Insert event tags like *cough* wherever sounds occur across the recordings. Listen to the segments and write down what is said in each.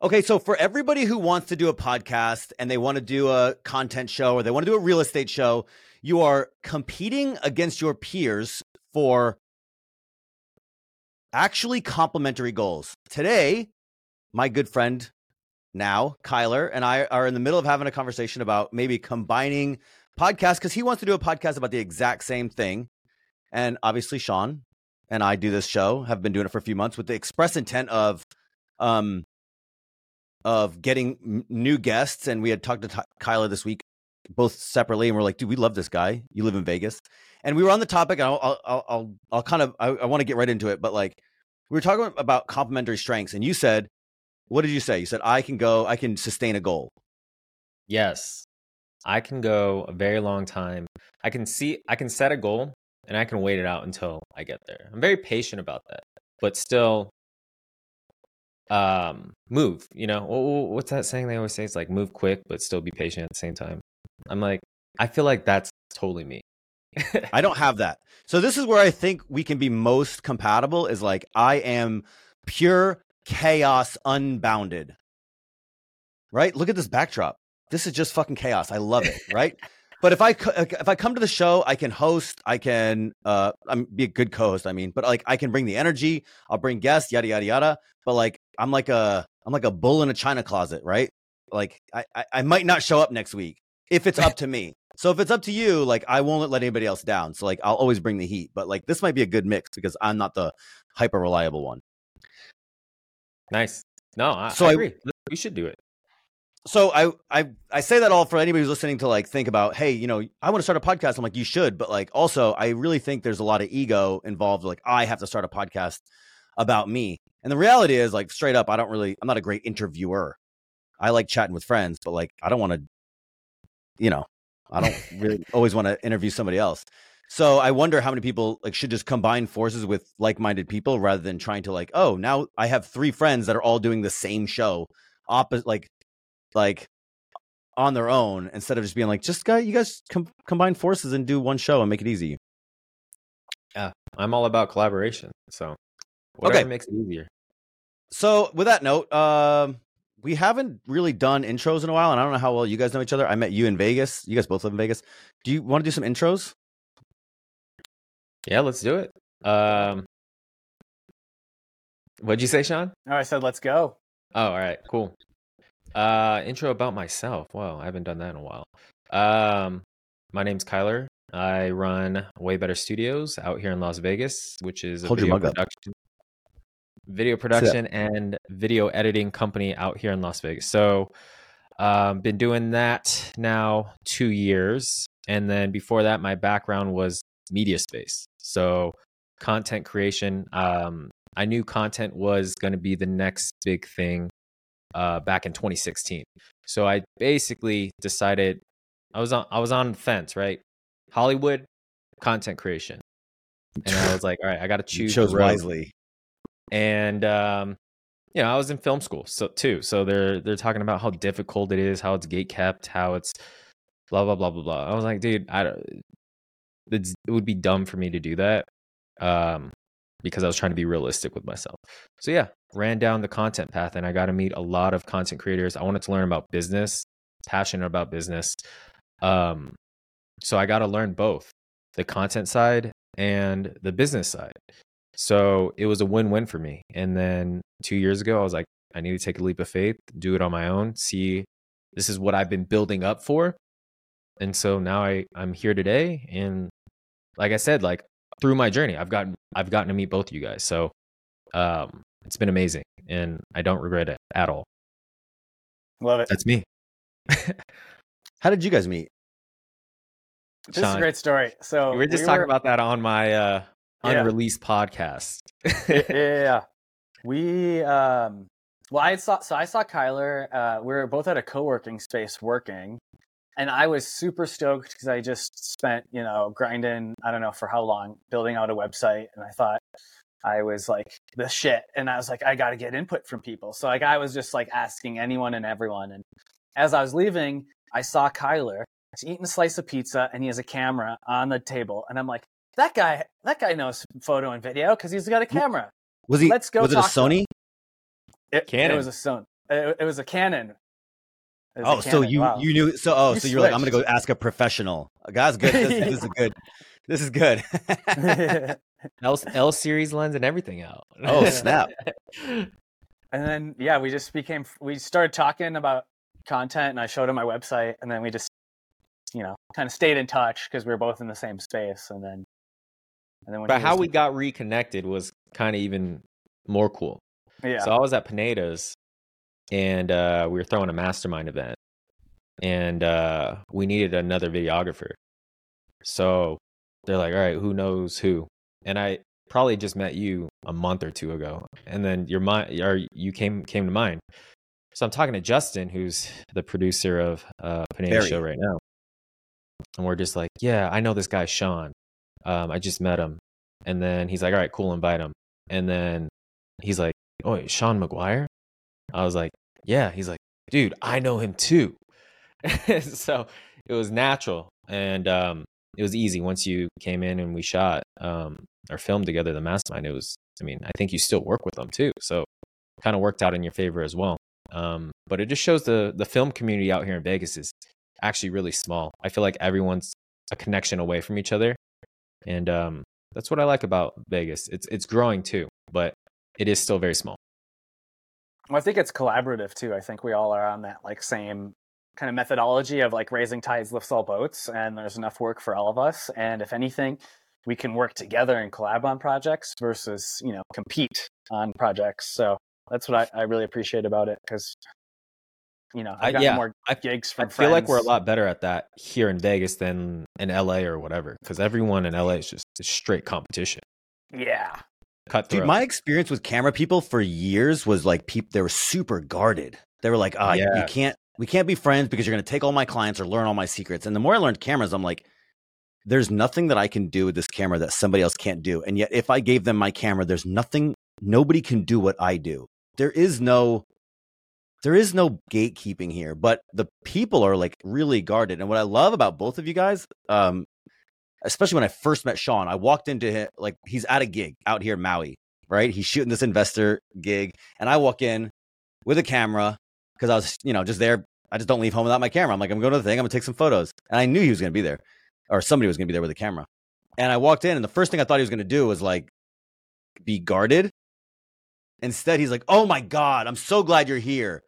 Okay, so for everybody who wants to do a podcast and they want to do a content show or they want to do a real estate show, you are competing against your peers for actually complementary goals. Today, my good friend now, Kyler, and I are in the middle of having a conversation about maybe combining podcasts because he wants to do a podcast about the exact same thing. And obviously, Sean and I do this show, have been doing it for a few months with the express intent of um of getting m- new guests. And we had talked to Ty- Kyler this week, both separately, and we're like, dude, we love this guy. You live in Vegas, and we were on the topic. And I'll I'll I'll, I'll, I'll kind of I, I want to get right into it, but like we were talking about complementary strengths, and you said, what did you say? You said I can go, I can sustain a goal. Yes. I can go a very long time. I can see I can set a goal and I can wait it out until I get there. I'm very patient about that. But still um move, you know. wh- wh- What's that saying they always say? It's like move quick but still be patient at the same time. I'm like I feel like that's totally me. *laughs* I don't have that. So this is where I think we can be most compatible is like I am pure chaos unbounded. Right? Look at this backdrop. This is just fucking chaos. I love it, right? *laughs* but if I if I come to the show, I can host, I can uh I'm be a good co-host, I mean, but like I can bring the energy, I'll bring guests, yada yada yada, but like I'm like a I'm like a bull in a china closet, right? Like I I, I might not show up next week if it's up to me. So if it's up to you, like I won't let anybody else down. So like I'll always bring the heat. But like this might be a good mix because I'm not the hyper reliable one. nice. No, I, So I I- agree. We should do it. So I I I say that all for anybody who's listening to like think about, hey, you know, I want to start a podcast. I'm like, you should, but like also I really think there's a lot of ego involved. Like I have to start a podcast about me. And the reality is like straight up, I don't really I'm not a great interviewer. I like chatting with friends, but like I don't want to, you know, I don't *laughs* really always want to interview somebody else. So I wonder how many people like should just combine forces with like-minded people rather than trying to like, oh, now I have three friends that are all doing the same show, opposite like like on their own instead of just being like, just guy, you guys com- combine forces and do one show and make it easy. Yeah, I'm all about collaboration. So whatever Okay. makes it easier. So with that note, um, we haven't really done intros in a while, and I don't know how well you guys know each other. I met you in Vegas. You guys both live in Vegas. Do you want to do some intros? Yeah, let's do it. Um What'd you say, Sean? Oh, I said, let's go. Oh, all right, cool. Uh, intro about myself. Wow, I haven't done that in a while. Um, my name's Kyler. I run Way Better Studios out here in Las Vegas, which is a Hold your video mug up. production, video production and video editing company out here in Las Vegas. So, um, been doing that now two years, and then before that, my background was media space. So, content creation. Um, I knew content was going to be the next big thing uh, back in 2016. So I basically decided I was on I was on the fence, right? Hollywood, content creation, and I *laughs* was like, all right, I got to You choose. chose wisely. And um, you know, I was in film school, so too. So they're they're talking about how difficult it is, how it's gate kept, how it's blah blah blah blah blah. I was like, dude, I don't. It would be dumb for me to do that. Um, because I was trying to be realistic with myself. So yeah, ran down the content path and I got to meet a lot of content creators. I wanted to learn about business, passionate about business. Um, so I got to learn both the content side and the business side. So it was a win-win for me. And then 2 years ago I was like I need to take a leap of faith, do it on my own, see this is what I've been building up for. And so now I I'm here today and like I said like through my journey I've gotten I've gotten to meet both of you guys. So um it's been amazing and I don't regret it at all. Love it. That's me. *laughs* How did you guys meet? This is a great story. So we were just we talking were- about that on my uh Yeah. unreleased podcast. *laughs* yeah, yeah. We um well I saw so I saw Kyler uh we were both at a co-working space working and I was super stoked because I just spent, you know, grinding, I don't know for how long, building out a website and I thought I was like the shit and I was like I got to get input from people. So like I was just like asking anyone and everyone and as I was leaving, I saw Kyler. He's eating a slice of pizza and he has a camera on the table and I'm like that guy that guy knows photo and video because he's got a camera. Was he? Let's go Was it a talk to him. Sony? It, Canon. it was a Sony. It, it was a Canon. It was a Oh, so you wow. you knew so oh You so you're like I'm gonna go ask a professional. Uh, guys, good. This, this is *laughs* good. This is good. *laughs* L, L series lens and everything out. oh snap! *laughs* and then yeah, we just became we started talking about content, and I showed him my website, and then we just you know kind of stayed in touch because we were both in the same space, and then and then but how we got reconnected was kind of even more cool. yeah So I was at Pineda's and uh, we were throwing a mastermind event and uh, we needed another videographer. So they're like, all right, who knows who? And I probably just met you a month or two ago. And then your mind or you came came to mind. So I'm talking to Justin, who's the producer of uh Pineda Show right now. And we're just like, yeah, I know this guy Sean. Um, I just met him. And then he's like, all right, cool, invite him. And then he's like, oh, Sean McGuire? I was like, yeah. He's like, dude, I know him too. *laughs* so it was natural and um, it was easy once you came in and we shot um, or filmed together the mastermind. It was, I mean, I think you still work with them too. So kind of worked out in your favor as well. Um, but it just shows the the film community out here in Vegas is actually really small. I feel like everyone's a connection away from each other, and um, that's what I like about Vegas. It's it's growing too, but it is still very small. Well, I think it's collaborative too. I think we all are on that like same kind of methodology of like raising tides lifts all boats, and there's enough work for all of us. And if anything, we can work together and collab on projects versus you know compete on projects. So that's what I, I really appreciate about it because you know I- I've got yeah, more I- gigs I from feel like we're a lot better at that here in Vegas than in LA or whatever, because everyone in LA is just straight competition. Yeah, Cutthroat. Dude, my experience with camera people for years was like people they were super guarded. They were like, ah, you- you can't we can't be friends because you're gonna take all my clients or learn all my secrets. And the more I learned cameras, I'm like, there's nothing that I can do with this camera that somebody else can't do. And yet if I gave them my camera, there's nothing nobody can do what I do. There is no there is no gatekeeping here, but the people are like really guarded. And what I love about both of you guys, um, especially when I first met Sean, I walked into him like he's at a gig out here in Maui, right? He's shooting this investor gig, and I walk in with a camera because I was, you know, just there. I just don't leave home without my camera. I'm like, I'm going to the thing. I'm gonna take some photos, and I knew he was gonna be there, or somebody was gonna be there with a camera. And I walked in, and the first thing I thought he was gonna do was like be guarded. Instead, he's like, "Oh my god, I'm so glad you're here."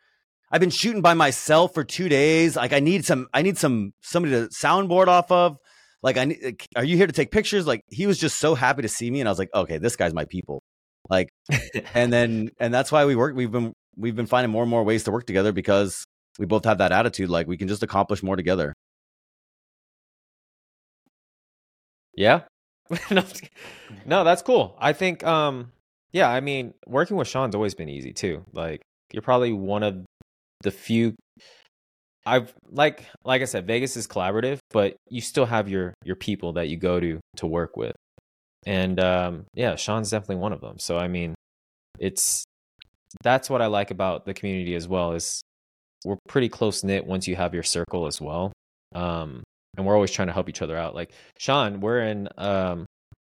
I've been shooting by myself for two days. Like I need some, I need some somebody to soundboard off of. Like I need, are you here to take pictures? Like he was just so happy to see me, and I was like, okay, this guy's my people. Like, and *laughs* then and that's why we work. We've been we've been finding more and more ways to work together because we both have that attitude. Like we can just accomplish more together. Yeah. *laughs* no, no, that's cool. I think um yeah, I mean, working with Sean's always been easy too. Like you're probably one of the few I've like like I said, Vegas is collaborative, but you still have your your people that you go to to work with. And um yeah, Sean's definitely one of them. So I mean, it's that's what I like about the community as well is we're pretty close knit once you have your circle as well. Um and we're always trying to help each other out. Like Sean, we're in um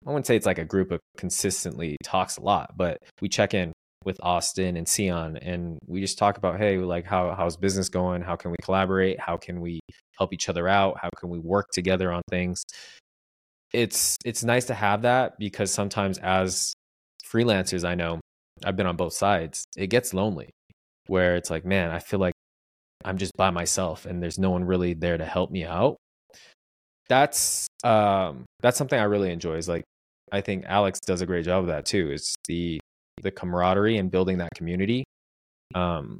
I wouldn't say it's like a group of consistently talks a lot, but we check in with Austin and Sion and we just talk about hey, like how how's business going? How can we collaborate? How can we help each other out? How can we work together on things? It's it's nice to have that because sometimes as freelancers, I know I've been on both sides. It gets lonely where it's like, man, I feel like I'm just by myself and there's no one really there to help me out that's um that's something I really enjoy. Is like I think Alex does a great job of that too. It's the the camaraderie and building that community. Um,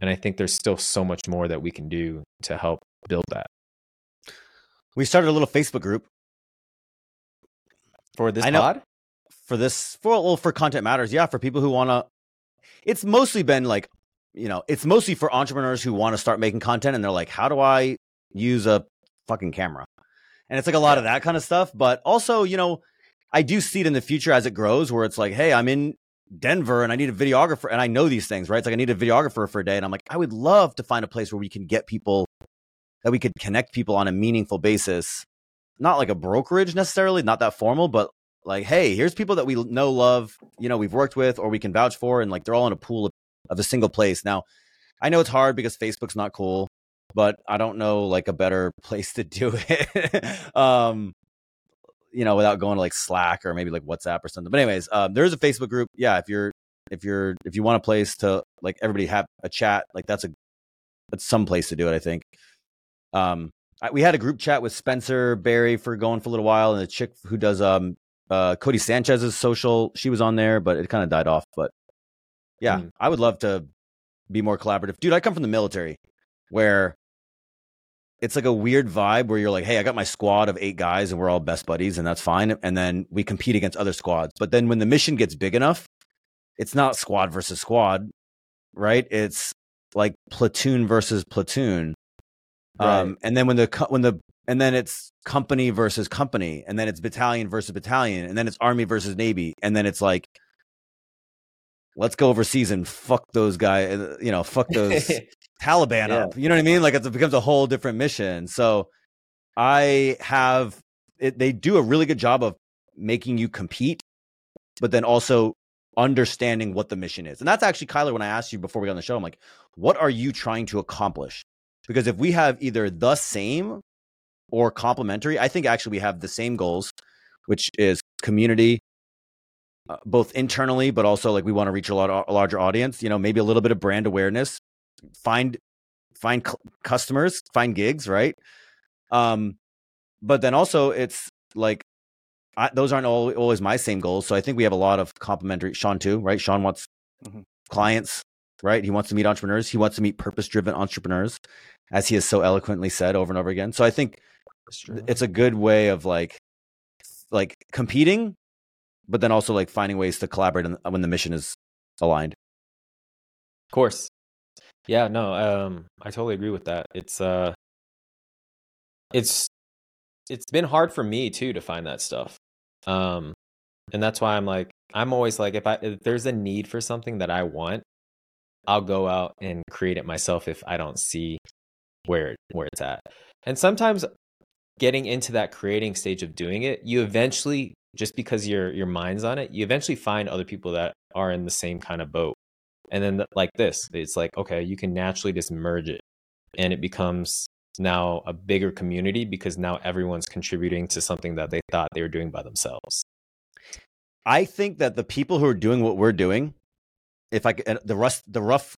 and I think there's still so much more that we can do to help build that We started a little Facebook group for this I know- pod. for this for well for content matters. Yeah, for people who want to. It's mostly been like, you know, it's mostly for entrepreneurs who want to start making content and they're like, how do I use a fucking camera? And it's like a lot of that kind of stuff. But also, you know, I do see it in the future as it grows where it's like, hey, I'm in Denver and I need a videographer and I know these things, right? It's like I need a videographer for a day. And I'm like, I would love to find a place where we can get people that we could connect people on a meaningful basis. Not like a brokerage necessarily, not that formal, but like, hey, here's people that we know, love, you know, we've worked with or we can vouch for, and like they're all in a pool of, of a single place. Now, I know it's hard because Facebook's not cool, but I don't know like a better *laughs* place to do it. um, you know, without going to like Slack or maybe like WhatsApp or something. But anyways, um, there is a Facebook group. Yeah, if you're if you're if you want a place to like everybody have a chat, like that's a that's some place to do it. I think. Um, I, we had a group chat with Spencer Barry for going for a little while, and the chick who does um uh Codie Sanchez's social, she was on there, but it kind of died off. But yeah, Mm. I would love to be more collaborative, dude. I come from the military, where it's like a weird vibe where you're like, hey, I got my squad of eight guys and we're all best buddies, and that's fine. And then we compete against other squads. But then when the mission gets big enough, it's not squad versus squad, right? It's like platoon versus platoon. Um, and then when the when the and then it's company versus company, and then it's battalion versus battalion, and then it's army versus navy, and then it's like, let's go overseas and fuck those guys, uh, you know, fuck those *laughs* Taliban Yeah. up. You know what I mean? Like it becomes a whole different mission. So I have it, they do a really good job of making you compete, but then also understanding what the mission is. And that's actually Kyler. When I asked you before we got on the show, I'm like, what are you trying to accomplish? Because if we have either the same or complementary, I think actually we have the same goals, which is community, uh, both internally, but also like we want to reach a lot a larger audience. You know, maybe a little bit of brand awareness, find find cu- customers, find gigs, right? Um, but then also it's like I, those aren't all, always my same goals. So I think we have a lot of complementary. Sean too, right? Sean wants Mhm. clients, right? He wants to meet entrepreneurs. He wants to meet purpose-driven entrepreneurs, as he has so eloquently said over and over again. So I think it's a good way of like like competing, but then also like finding ways to collaborate when the mission is aligned. Of course. Yeah, no, um, I totally agree with that. It's uh it's it's been hard for me too to find that stuff. Um and that's why I'm like I'm always like if I if there's a need for something that I want, I'll go out and create it myself if I don't see where where it's at. And sometimes getting into that creating stage of doing it, you eventually just because your your mind's on it, you eventually find other people that are in the same kind of boat. And then th- like this it's like okay you can naturally just merge it and it becomes now a bigger community because now everyone's contributing to something that they thought they were doing by themselves. I think that the people who are doing what we're doing, if I the rough the rough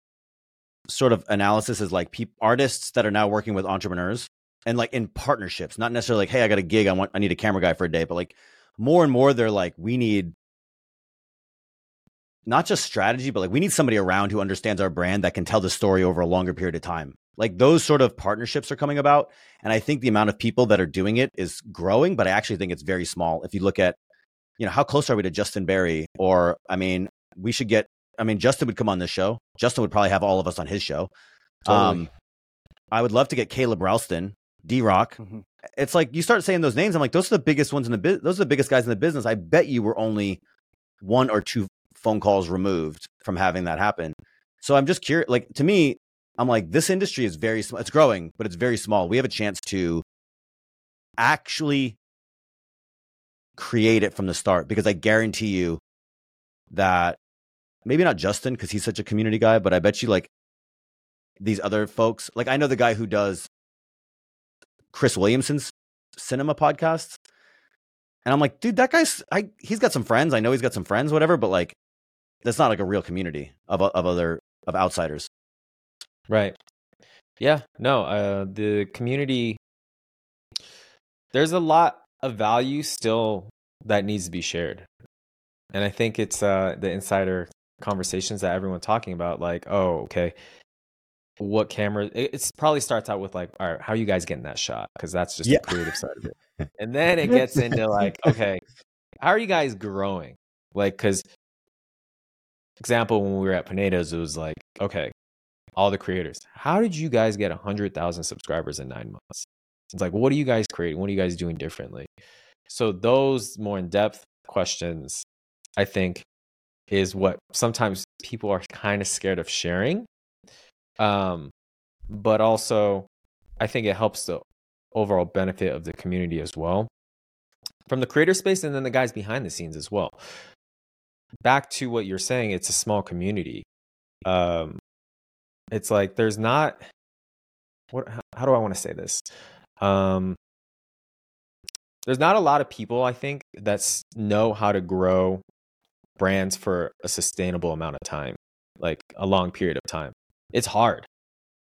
sort of analysis is like artists that are now working with entrepreneurs and like in partnerships, not necessarily like, hey, I got a gig, I want I need a camera guy for a day, but like more and more they're like, we need not just strategy, but like we need somebody around who understands our brand that can tell the story over a longer period of time. Like those sort of partnerships are coming about. And I think the amount of people that are doing it is growing, but I actually think it's very small. If you look at, you know, how close are we to Justin Barry? Or, I mean, we should get, I mean, Justin would come on this show. Justin would probably have all of us on his show. Totally. Um, I would love to get Caleb Ralston, D Rock. Mhm. It's like you start saying those names. I'm like, those are the biggest ones in the business. Those are the biggest guys in the business. I bet you were only one or two phone calls removed from having that happen. So I'm just curious. Like to me, I'm like, this industry is very small. It's growing, but it's very small. We have a chance to actually create it from the start because I guarantee you that maybe not Justin because he's such a community guy, but I bet you like these other folks. Like I know the guy who does Chris Williamson's cinema podcasts. And I'm like, dude, that guy's I he's got some friends. I know he's got some friends, whatever, but like that's not like a real community of of other of outsiders. Right. Yeah. No, uh the community there's a lot of value still that needs to be shared. And I think it's uh the insider conversations that everyone's talking about like, oh, okay. What camera it it's probably starts out with like, all right, how are you guys getting that shot? Because that's just Yeah. the creative side of it. *laughs* And then it gets into like, okay, how are you guys growing? Like, because example, when we were at Pineda's, it was like, okay, all the creators. How did you guys get 100,000 subscribers in nine months? It's like, what are you guys creating? What are you guys doing differently? So, those more in depth questions, I think, is what sometimes people are kind of scared of sharing. Um, but also, I think it helps the overall benefit of the community as well from the creator space and then the guys behind the scenes as well. Back to what you're saying, it's a small community. Um, it's like there's not what how do I want to say this? Um there's not a lot of people I think that know how to grow brands for a sustainable amount of time, like a long period of time. It's hard.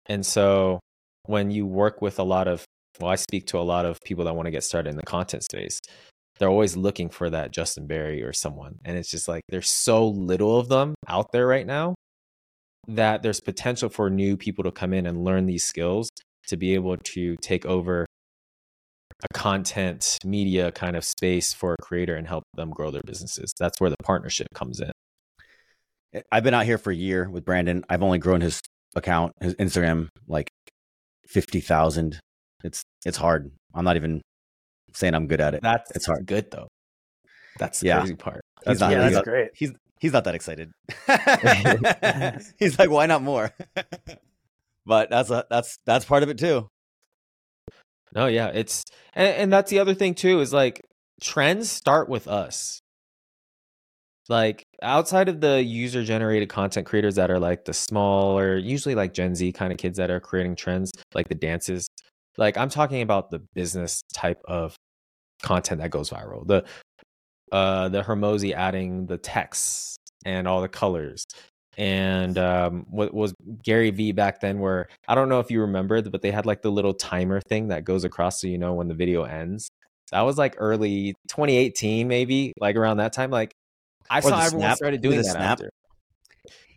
And so when you work with a lot of well, I speak to a lot of people that want to get started in the content space. They're always looking for that Justin Berry or someone. And it's just like there's so little of them out there right now that there's potential for new people to come in and learn these skills to be able to take over a content media kind of space for a creator and help them grow their businesses. That's where the partnership comes in. Eh, I've been out here for a year with Brandon. I've only grown his account, his Instagram, like fifty thousand. It's it's hard. I'm not even saying I'm good at it. That's it's hard. Good though. That's the Yeah. crazy part. He's not- yeah, he's that's not- great. He's he's not that excited. *laughs* *laughs* he's like, why not more? *laughs* but that's a, that's that's part of it too. No, yeah, it's and, and that's the other thing too is like trends start with us. Like outside of the user generated content creators that are like the smaller, usually like Gen Z kind of kids that are creating trends, like the dances. Like I'm talking about the business type of content that goes viral. The uh the Hormozi adding the text and all the colors. And um what was Gary Vee back then where I don't know if you remember, but they had like the little timer thing that goes across so you know when the video ends. That was like early 2018, maybe, like around that time. Like I saw everyone snap. started Do doing the that snap. after.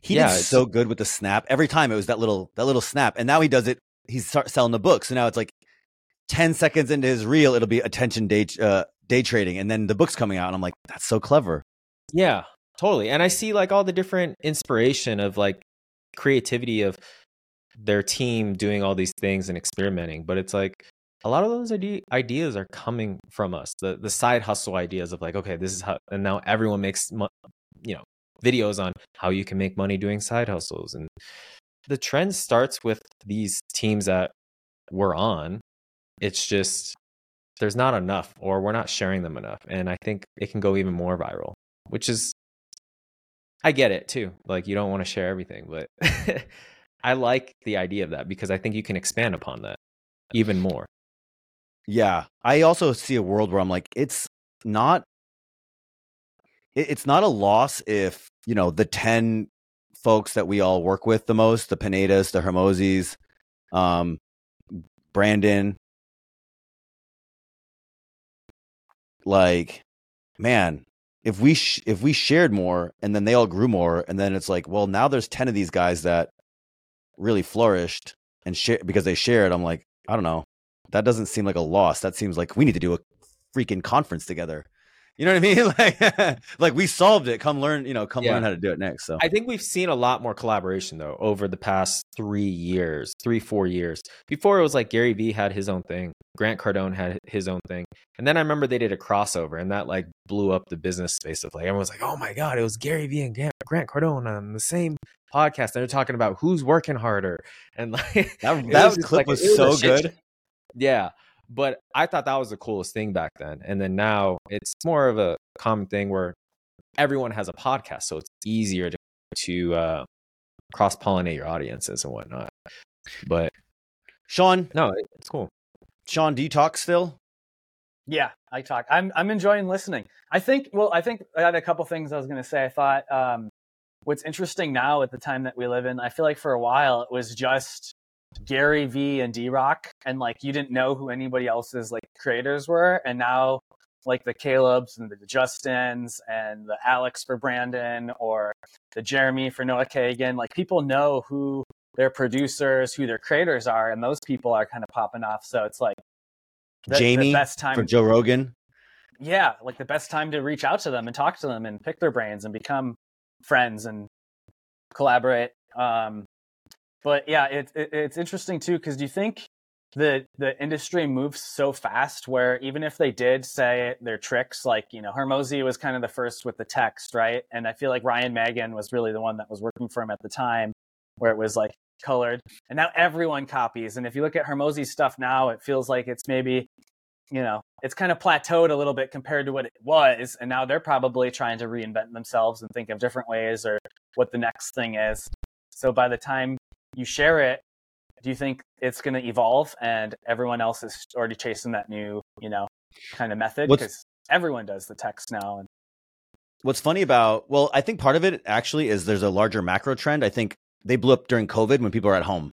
He Yeah, did so good with the snap. Every time it was that little that little snap, and now he does it. He's start selling the book, so now it's like ten seconds into his reel, it'll be attention day uh, day trading, and then the book's coming out, and I'm like, that's so clever. Yeah, totally. And I see like all the different inspiration of like creativity of their team doing all these things and experimenting. But it's like a lot of those ide- ideas are coming from us. The the side hustle ideas of like, okay, this is how, and now everyone makes, you know, videos on how you can make money doing side hustles. And the trend starts with these teams that we're on. It's just there's not enough, or we're not sharing them enough. And I think it can go even more viral, which is I get it too. Like you don't want to share everything, but *laughs* I like the idea of that because I think you can expand upon that even more. Yeah, I also see a world where I'm like, it's not, it- it's not a loss if you know the ten folks that we all work with the most, the Pinedas, the Hormozis, um, Brandon, like, man, if we sh- if we shared more and then they all grew more, and then it's like, well, now there's ten of these guys that really flourished and share because they shared. I'm like, I don't know that doesn't seem like a loss. That seems like we need to do a freaking conference together. You know what I mean? *laughs* Like, like we solved it. Come learn, you know, come Yeah. learn how to do it next. So I think we've seen a lot more collaboration though over the past three years, three, four years. Before it was like Gary Vee had his own thing, Grant Cardone had his own thing. And then I remember they did a crossover and that like blew up the business space of like everyone was like, oh my God, it was Gary Vee and Grant, Grant Cardone on the same podcast. And they're talking about who's working harder. And like *laughs* that, that was clip like- was it was a so shit good. Yeah. But I thought that was the coolest thing back then. And then now it's more of a common thing where everyone has a podcast. So it's easier to, to uh, cross pollinate your audiences and whatnot. But Sean, no, it's cool. Sean, do you talk still? Yeah, I talk. I'm I'm enjoying listening. I think. Well, I think I had a couple things I was going to say. I thought um, what's interesting now at the time that we live in. I feel like for a while it was just Gary Vee and D Rock, and like you didn't know who anybody else's like creators were, and now like the Caleb's and the Justins and the Alex for Brandon or the Jeremy for Noah Kagan. Like people know who their producers, who their creators are, and those people are kind of popping off. So it's like the, Jamie the best time For Joe Rogan. yeah, like the best time to reach out to them and talk to them and pick their brains and become friends and collaborate. Um, but yeah, it, it, it's interesting too because do you think the the industry moves so fast where even if they did say their tricks, like you know, Hormozi was kind of the first with the text, right? And I feel like Ryan Magan was really the one that was working for him at the time, where it was like colored, and now everyone copies. And if you look at Hormozi's stuff now, it feels like it's maybe you know, it's kind of plateaued a little bit compared to what it was. And now they're probably trying to reinvent themselves and think of different ways or what the next thing is. So by the time you share it. Do you think it's going to evolve and everyone else is already chasing that new, you know, kind of method? Because everyone does the text now. And What's funny about well, I think part of it actually is there's a larger macro trend. I think they blew up during COVID when people are at home.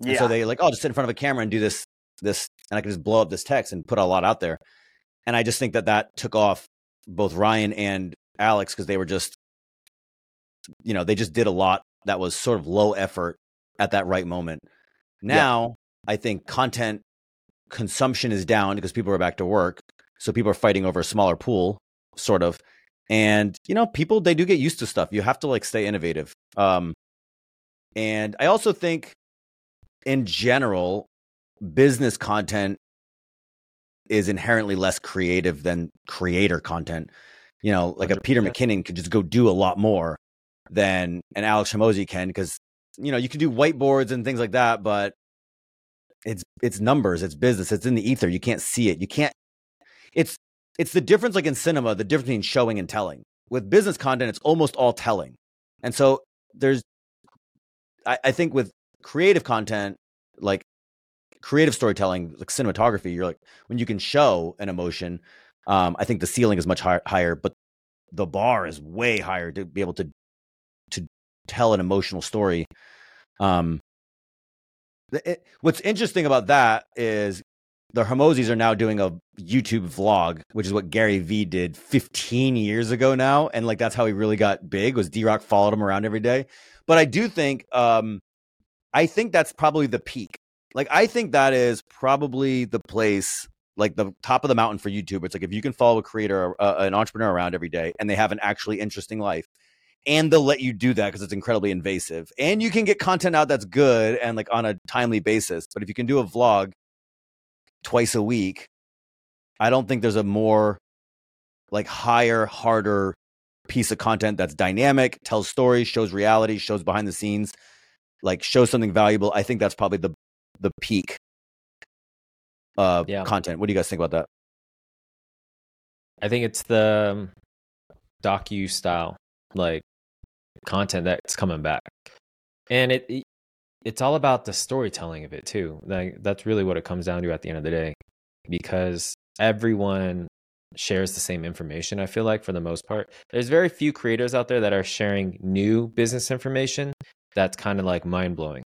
And yeah, so they like, oh, just sit in front of a camera and do this, this, and I can just blow up this text and put a lot out there. And I just think that that took off both Ryan and Alex because they were just, you know, they just did a lot that was sort of low effort at that right moment. Now I think content consumption is down because people are back to work. So people are fighting over a smaller pool, sort of. And, you know, people, they do get used to stuff. You have to like stay innovative. Um, and I also think in general, business content is inherently less creative than creator content. You know, like a Peter McKinnon could just go do a lot more than an Alex Hormozi can because you know you can do whiteboards and things like that, but it's it's numbers, it's business, it's in the ether. You can't see it. You can't. It's it's the difference, like in cinema, the difference between showing and telling. With business content, it's almost all telling, and so there's. I, I think with creative content, like creative storytelling, like cinematography, you're like when you can show an emotion. Um, I think the ceiling is much higher, higher, but the bar is way higher to be able to to tell an emotional story. Um, it- what's interesting about that is the Hormozis are now doing a YouTube vlog, which is what Gary Vee did 15 years ago now, and like that's how he really got big. Was D Rock followed him around every day? But I do think, um, I think that's probably the peak. Like I think that is probably the place, like the top of the mountain for YouTube. It's like if you can follow a creator, uh, an entrepreneur around every day, and they have an actually interesting life, and they'll let you do that because it's incredibly invasive, and you can get content out that's good and like on a timely basis. But if you can do a vlog twice a week, I don't think there's a more like higher, harder piece of content that's dynamic, tells stories, shows reality, shows behind the scenes, like shows something valuable. I think that's probably the the peak uh Yeah. content. What do you guys think about that? I think it's the um, docu style like content that's coming back, and it, it it's all about the storytelling of it too. Like that's really what it comes down to at the end of the day, because everyone shares the same information. I feel like for the most part, there's very few creators out there that are sharing new business information that's kind of like mind blowing.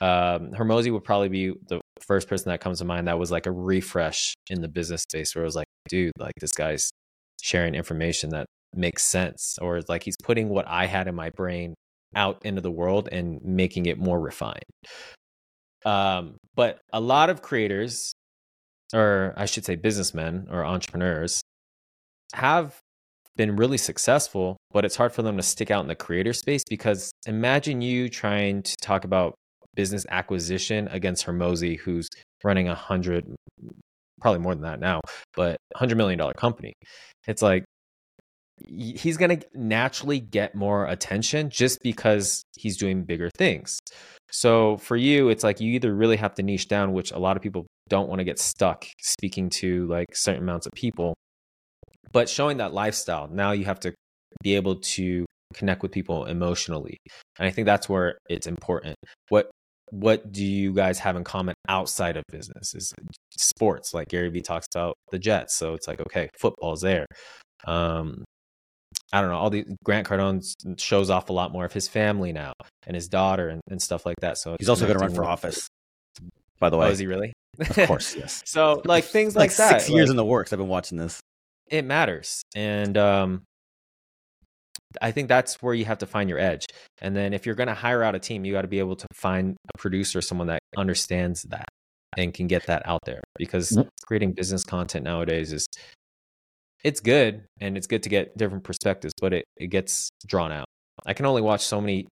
Um, Hormozi would probably be the first person that comes to mind that was like a refresh in the business space where it was like, dude, like this guy's sharing information that makes sense, or like he's putting what I had in my brain out into the world and making it more refined. Um, but a lot of creators, or I should say businessmen or entrepreneurs, have been really successful, but it's hard for them to stick out in the creator space because imagine you trying to talk about business acquisition against Hormozi, who's running a hundred, probably more than that now, but hundred million dollar company. It's like he's going to naturally get more attention just because he's doing bigger things. So for you, it's like you either really have to niche down, which a lot of people don't want to get stuck speaking to like certain amounts of people, but showing that lifestyle. Now you have to be able to connect with people emotionally. And I think that's where it's important. What what do you guys have in common outside of business? Is sports like Gary Vee talks about the Jets. So it's like, okay, football's there. Um, I don't know. All the Grant Cardone shows off a lot more of his family now and his daughter and, and stuff like that. So He's also going to run for office. By the Oh, way, is he really? of course, yes. *laughs* so like *laughs* things like, like that. six years like- in the works. I've been watching this. it matters and um i think that's where you have to find your edge and then if you're going to hire out a team you got to be able to find a producer someone that understands that and can get that out there because creating business content nowadays is it's good and it's good to get different perspectives but it, it gets drawn out i can only watch so many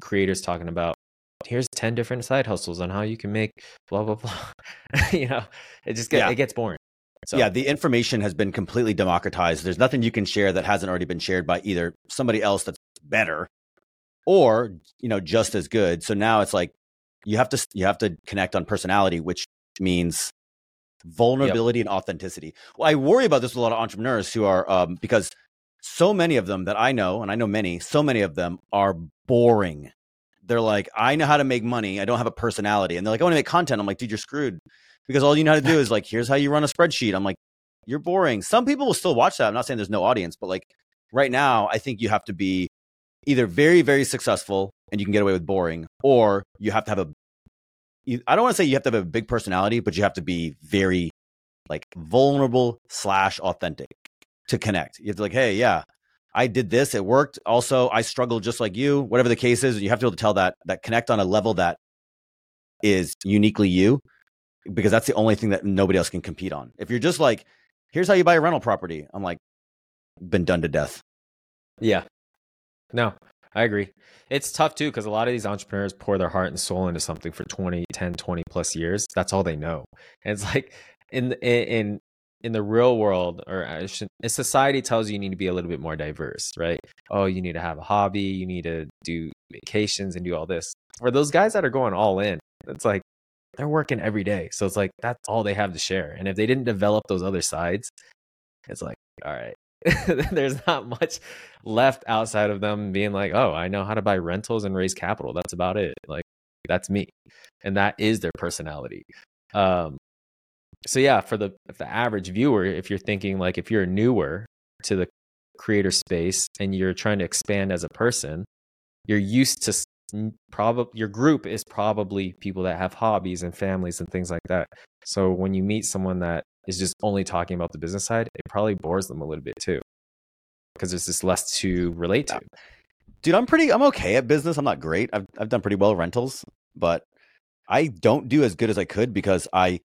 creators talking about here's 10 different side hustles on how you can make blah blah blah *laughs* you know it just get, Yeah. it gets boring so Yeah, the information has been completely democratized. There's nothing you can share that hasn't already been shared by either somebody else that's better or, you know, just as good. So now it's like you have to you have to connect on personality, which means vulnerability and authenticity. Well, I worry about this with a lot of entrepreneurs who are um, because so many of them that I know, and I know many, so many of them are boring. they're like, I know how to make money. I don't have a personality. And they're like, I want to make content. I'm like, dude, you're screwed because all you know how to do is like, here's how you run a spreadsheet. I'm like, you're boring. Some people will still watch that. I'm not saying there's no audience, but like right now, I think you have to be either very, very successful and you can get away with boring, or you have to have a. You, I don't want to say you have to have a big personality, but you have to be very like vulnerable slash authentic to connect. You have to like, hey, yeah, I did this, it worked. Also, I struggled just like you. Whatever the case is, you have to be able to tell that that connect on a level that is uniquely you, because that's the only thing that nobody else can compete on. If you're just like, here's how you buy a rental property, I'm like, been done to death. Yeah. No, I agree. It's tough too because a lot of these entrepreneurs pour their heart and soul into something for 20, 10, 20 plus years. That's all they know. And it's *laughs* like in in in the real world or should, society tells you you need to be a little bit more diverse, right? Oh, you need to have a hobby, you need to do vacations and do all this. For those guys that are going all in, it's like they're working every day. So it's like that's all they have to share. And if they didn't develop those other sides, it's like, all right, *laughs* there's not much left outside of them being like, oh, I know how to buy rentals and raise capital. That's about it. Like that's me. And that is their personality. Um, so yeah, for the the average viewer, if you're thinking like if you're newer to the creator space and you're trying to expand as a person, you're used to probably your group is probably people that have hobbies and families and things like that. So when you meet someone that is just only talking about the business side, it probably bores them a little bit too. Because there's just less to relate to. Dude, I'm pretty I'm okay at business. I'm not great. I've I've done pretty well rentals, but I don't do as good as I could because I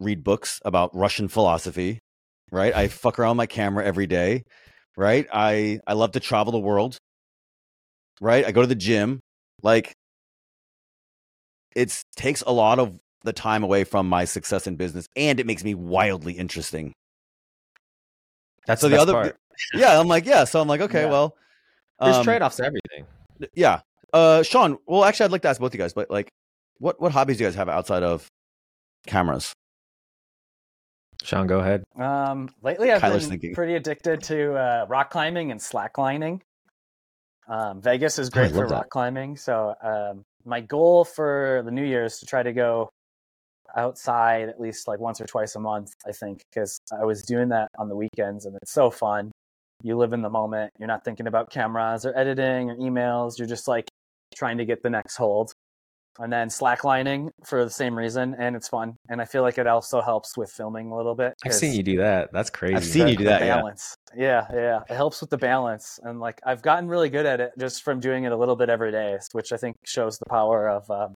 read books about Russian philosophy, right? I *laughs* fuck around my camera every day, right? I I love to travel the world, right? I go to the gym, like it takes a lot of the time away from my success in business, and it makes me wildly interesting. That's so the, the other, part. yeah. I'm like, yeah. So I'm like, okay, yeah. well, there's um, trade offs to everything. Yeah. Uh, Sean. Well, actually, I'd like to ask both of you guys, but like, what what hobbies do you guys have outside of cameras? Sean, go ahead. Um, lately, I've Kyler's been thinking. pretty addicted to uh, rock climbing and slacklining. Um, Vegas is great for rock climbing. So um, my goal for the new year is to try to go outside at least like once or twice a month. I think because I was doing that on the weekends and it's so fun. You live in the moment. You're not thinking about cameras or editing or emails. You're just like trying to get the next hold and then slacklining for the same reason and it's fun and i feel like it also helps with filming a little bit i've seen you do that that's crazy i've seen the, you do that balance yeah. yeah yeah it helps with the balance and like i've gotten really good at it just from doing it a little bit every day which i think shows the power of um,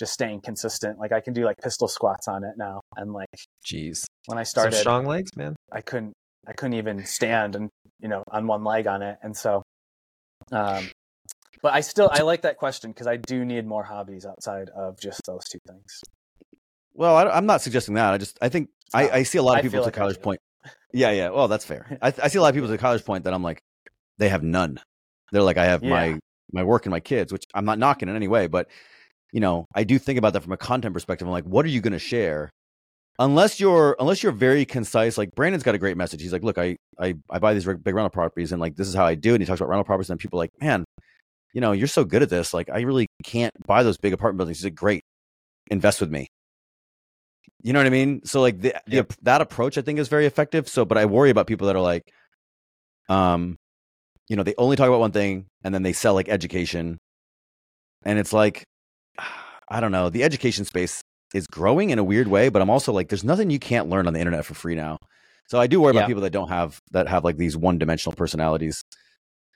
just staying consistent like i can do like pistol squats on it now and like jeez when i started Some strong legs man i couldn't i couldn't even stand and you know on one leg on it and so um, but I still I like that question because I do need more hobbies outside of just those two things. Well, I, am not suggesting that. I just I think I, I see a lot of people to like Kyler's point. Yeah, yeah. Well, that's fair. I, I see a lot of people to Kyler's point that I'm like, they have none. They're like, I have yeah. my my work and my kids, which I'm not knocking in any way, but you know, I do think about that from a content perspective. I'm like, what are you going to share? Unless you're unless you're very concise, like Brandon's got a great message. He's like, look, I I, I buy these big rental properties and like this is how I do. And he talks about rental properties, and people are like, man, you know, you're so good at this. Like, I really can't buy those big apartment buildings. He's like, great, invest with me. You know what I mean? So like the, yep. the, that approach I think is very effective. So, but I worry about people that are like, um, you know, they only talk about one thing and then they sell like education, and it's like, I don't know, the education space is growing in a weird way, but I'm also like, there's nothing you can't learn on the internet for free now. So I do worry yeah. about people that don't have that have like these one dimensional personalities.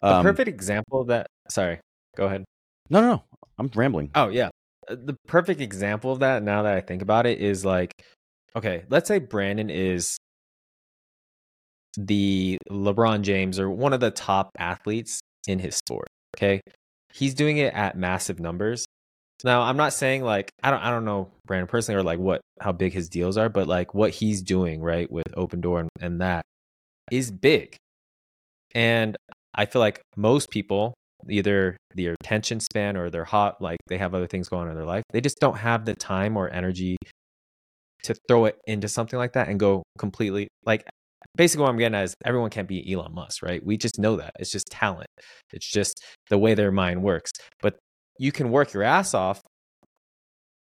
Um, a perfect example of that. Sorry, go ahead. No, no, no. I'm rambling. Oh yeah, uh, the perfect example of that. Now that I think about it, is like, okay, let's say Brandon is the LeBron James or one of the top athletes in his sport. Okay, he's doing it at massive numbers. Now, I'm not saying like I don't I don't know Brandon personally or like what how big his deals are, but like what he's doing right with Open Door and, and that is big. And I feel like most people, either their attention span or they're hot, like they have other things going on in their life, they just don't have the time or energy to throw it into something like that and go completely like basically what I'm getting at is everyone can't be Elon Musk, right? We just know that. It's just talent. It's just the way their mind works. But you can work your ass off.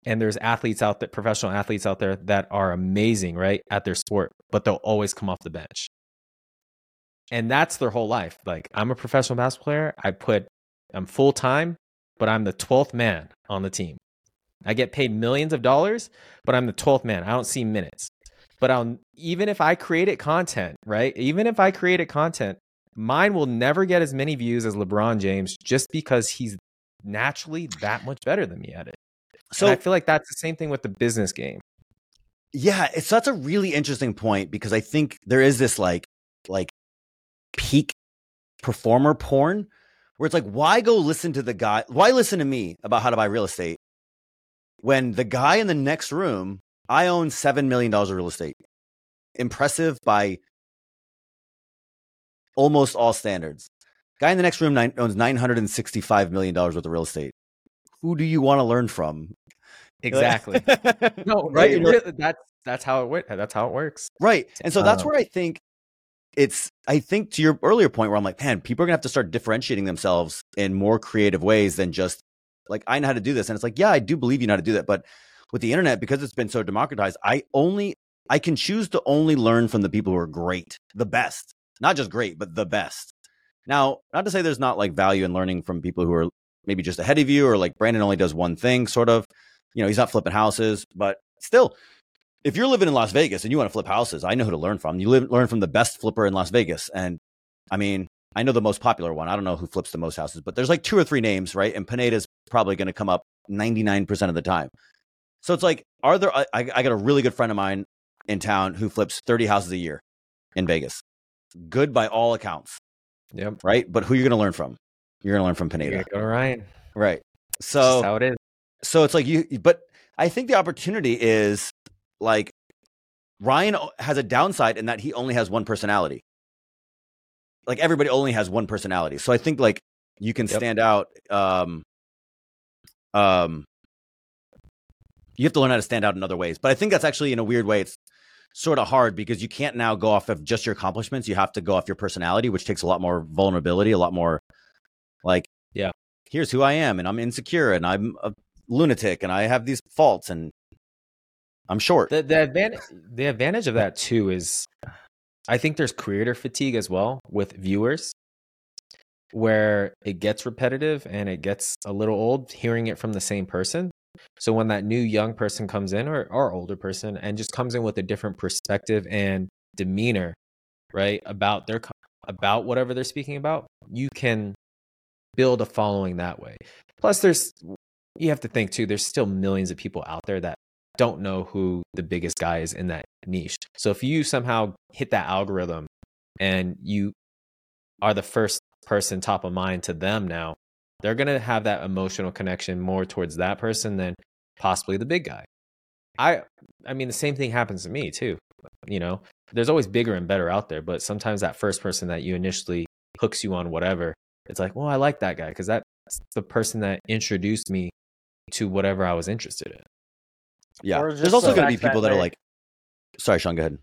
And there's athletes out there professional athletes out there that are amazing right at their sport but they'll always come off the bench. And that's their whole life. Like i'm a professional basketball player. I put i'm full time but i'm the 12th man on the team. I get paid millions of dollars but i'm the 12th man. I don't see minutes. But I'll even if I created content, right? Even if I created content, mine will never get as many views as LeBron James just because he's naturally that much better than me at it. So and I feel like that's the same thing with the business game. Yeah, it's that's a really interesting point because I think there is this like like peak performer porn where it's like why go listen to the guy why listen to me about how to buy real estate when the guy in the next room I own $7 million of real estate. Impressive by almost all standards. Guy in the next room nine, owns $965 million worth of real estate. Who do you want to learn from? Exactly. *laughs* no, right. Really, that's that's how it that's how it works. Right. And so that's uh, where I think it's I think to your earlier point where I'm like, man, people are gonna have to start differentiating themselves in more creative ways than just like I know how to do this. And it's like, yeah, I do believe you know how to do that, but with the internet because it's been so democratized i only i can choose to only learn from the people who are great the best not just great but the best now not to say there's not like value in learning from people who are maybe just ahead of you or like brandon only does one thing sort of you know he's not flipping houses but still if you're living in las vegas and you want to flip houses i know who to learn from you live, learn from the best flipper in las vegas and i mean i know the most popular one i don't know who flips the most houses but there's like two or three names right and pineda's probably going to come up 99% of the time so it's like, are there? I, I got a really good friend of mine in town who flips 30 houses a year in Vegas. Good by all accounts. Yep. Right. But who you're going to learn from? You're going to learn from Pineda. Go Ryan. Right. So how it is. So it's like you, but I think the opportunity is like Ryan has a downside in that he only has one personality. Like everybody only has one personality. So I think like you can yep. stand out um um you have to learn how to stand out in other ways. But I think that's actually in a weird way, it's sort of hard because you can't now go off of just your accomplishments. You have to go off your personality, which takes a lot more vulnerability, a lot more like, yeah, here's who I am, and I'm insecure, and I'm a lunatic, and I have these faults, and I'm short. The, the advantage, the advantage of that too is, I think there's creator fatigue as well with viewers, where it gets repetitive and it gets a little old hearing it from the same person. So when that new young person comes in or, or older person and just comes in with a different perspective and demeanor, right, about their about whatever they're speaking about, you can build a following that way. Plus there's you have to think too there's still millions of people out there that don't know who the biggest guy is in that niche. So if you somehow hit that algorithm and you are the first person top of mind to them now, they're going to have that emotional connection more towards that person than possibly the big guy. I I mean the same thing happens to me too. You know, there's always bigger and better out there, but sometimes that first person that you initially hooks you on whatever, it's like, "Well, I like that guy because that's the person that introduced me to whatever I was interested in." Yeah. There's also going to be people that, that are like Sorry, Sean, go ahead.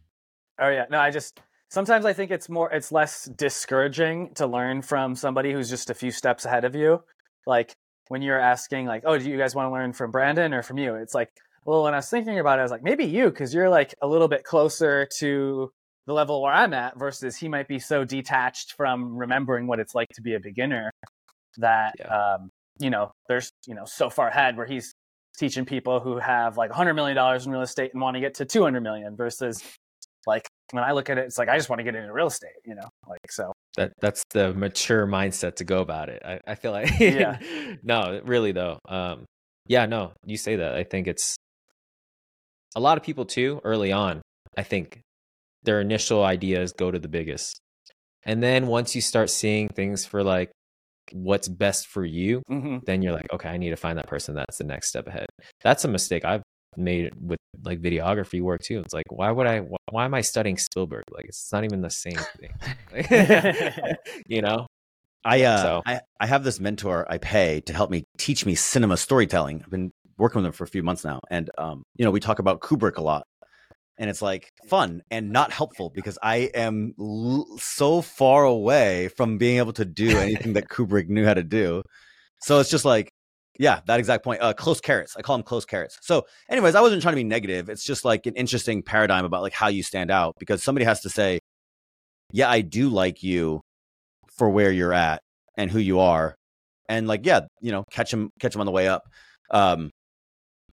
Oh yeah. No, I just sometimes I think it's more it's less discouraging to learn from somebody who's just a few steps ahead of you. Like when you're asking like, "Oh, do you guys want to learn from Brandon or from you?" It's like, well, when I was thinking about it, I was like, maybe you cuz you're like a little bit closer to the level where I'm at versus he might be so detached from remembering what it's like to be a beginner that yeah. um, you know, there's, you know, so far ahead where he's teaching people who have like 100 million dollars in real estate and want to get to 200 million versus like when I look at it, it's like I just want to get into real estate, you know, like so. That that's the mature mindset to go about it. I, I feel like yeah. *laughs* no, really though. Um, yeah, no, you say that. I think it's a lot of people too early on. I think their initial ideas go to the biggest, and then once you start seeing things for like what's best for you, mm-hmm. then you're like, okay, I need to find that person that's the next step ahead. That's a mistake I've made with like videography work too. It's like, why would I? Why am I studying Spielberg? Like, it's not even the same thing. *laughs* *laughs* you know. I uh, so. I I have this mentor I pay to help me teach me cinema storytelling. I've been working with him for a few months now, and um, you know, we talk about Kubrick a lot, and it's like fun and not helpful because I am l- so far away from being able to do anything that *laughs* Kubrick knew how to do. So it's just like Yeah, that exact point. Uh, close carrots. I call them close carrots. So, anyways, I wasn't trying to be negative. It's just like an interesting paradigm about like how you stand out because somebody has to say, "Yeah, I do like you for where you're at and who you are," and like, yeah, you know, catch them, catch them on the way up. Um,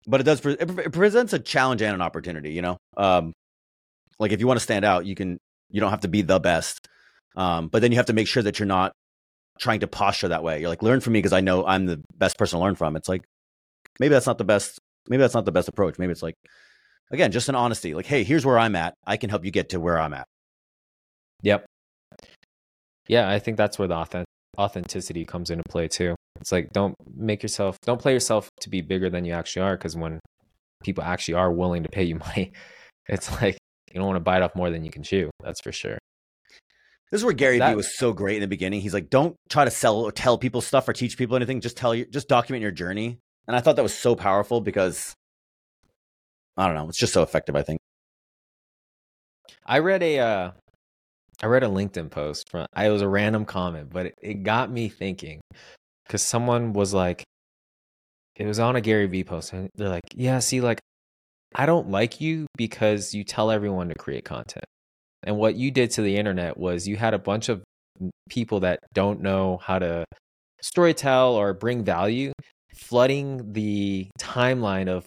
but it does pre- it, it presents a challenge and an opportunity. You know, um, like if you want to stand out, you can. You don't have to be the best, um, but then you have to make sure that you're not trying to posture that way. You're like, learn from me because I know I'm the best person to learn from. It's like maybe that's not the best. Maybe that's not the best approach. Maybe it's like again, just an honesty. Like, hey, here's where I'm at. I can help you get to where I'm at. Yep. Yeah, I think that's where the authentic authenticity comes into play too. It's like don't make yourself don't play yourself to be bigger than you actually are because when people actually are willing to pay you *laughs* money, it's like you don't want to bite off more than you can chew. That's for sure. This is where Gary That- Vee was so great in the beginning. He's like, don't try to sell or tell people stuff or teach people anything. Just tell you, just document your journey. And I thought that was so powerful because I don't know, it's just so effective. I think. I read a uh I read a LinkedIn post from I it was a random comment, but it, it got me thinking because someone was like it was on a Gary Vee post and they're like, Yeah, see, like I don't like you because you tell everyone to create content. And what you did to the internet was you had a bunch of people that don't know how to storytell or bring value, flooding the timeline of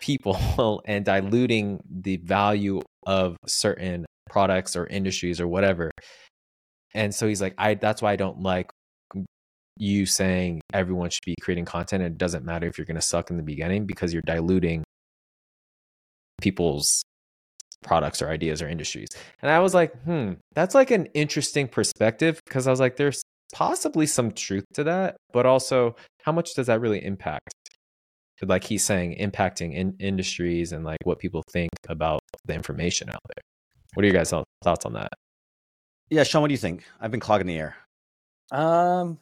people *laughs* and diluting the value of certain products or industries or whatever. And so he's like, I that's why I don't like you saying everyone should be creating content. It doesn't matter if you're gonna suck in the beginning because you're diluting people's products or ideas or industries. And I was like, hmm, that's like an interesting perspective because I was like, there's possibly some truth to that, but also how much does that really impact? Like he's saying, impacting in industries and like what people think about the information out there. What are your guys' thoughts on that? Yeah, Sean, what do you think? I've been clogging the air. Um,